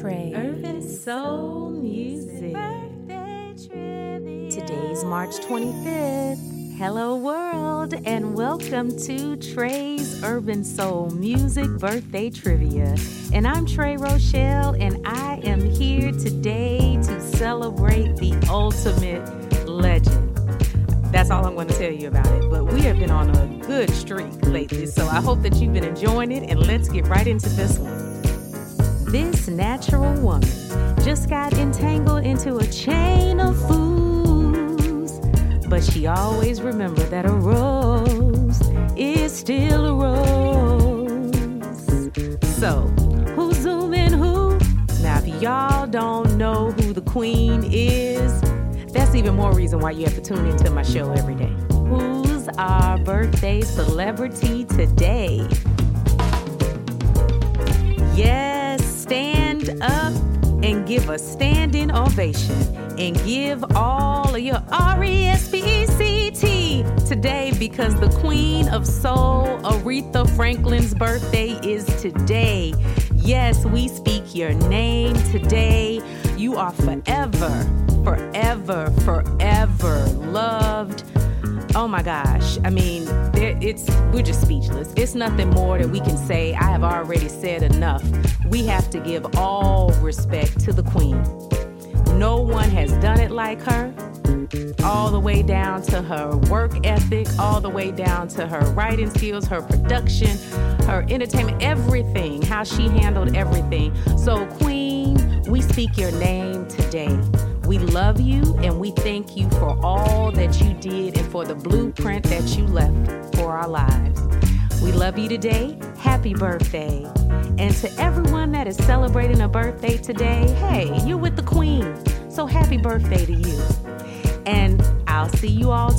Trey. Urban Soul Music. Today's March 25th. Hello, world, and welcome to Trey's Urban Soul Music Birthday Trivia. And I'm Trey Rochelle, and I am here today to celebrate the ultimate legend. That's all I'm going to tell you about it. But we have been on a good streak lately, so I hope that you've been enjoying it. And let's get right into this one. This natural woman just got entangled into a chain of fools, but she always remembered that a rose is still a rose. So, who's zooming who? Now, if y'all don't know who the queen is, that's even more reason why you have to tune into my show every day. Who's our birthday celebrity today? Give a standing ovation and give all of your R E S P E C T today because the Queen of Soul, Aretha Franklin's birthday is today. Yes, we speak your name today. You are forever, forever, forever loved. Oh my gosh. I mean, it's we're just speechless. It's nothing more that we can say. I have already said enough. We have to give all respect to the queen. No one has done it like her. All the way down to her work ethic, all the way down to her writing skills, her production, her entertainment, everything, how she handled everything. So, Queen, we speak your name today. We love you and we thank you for all that you did and for the blueprint that you left for our lives. We love you today. Happy birthday. And to everyone that is celebrating a birthday today, hey, you're with the queen. So happy birthday to you. And I'll see you all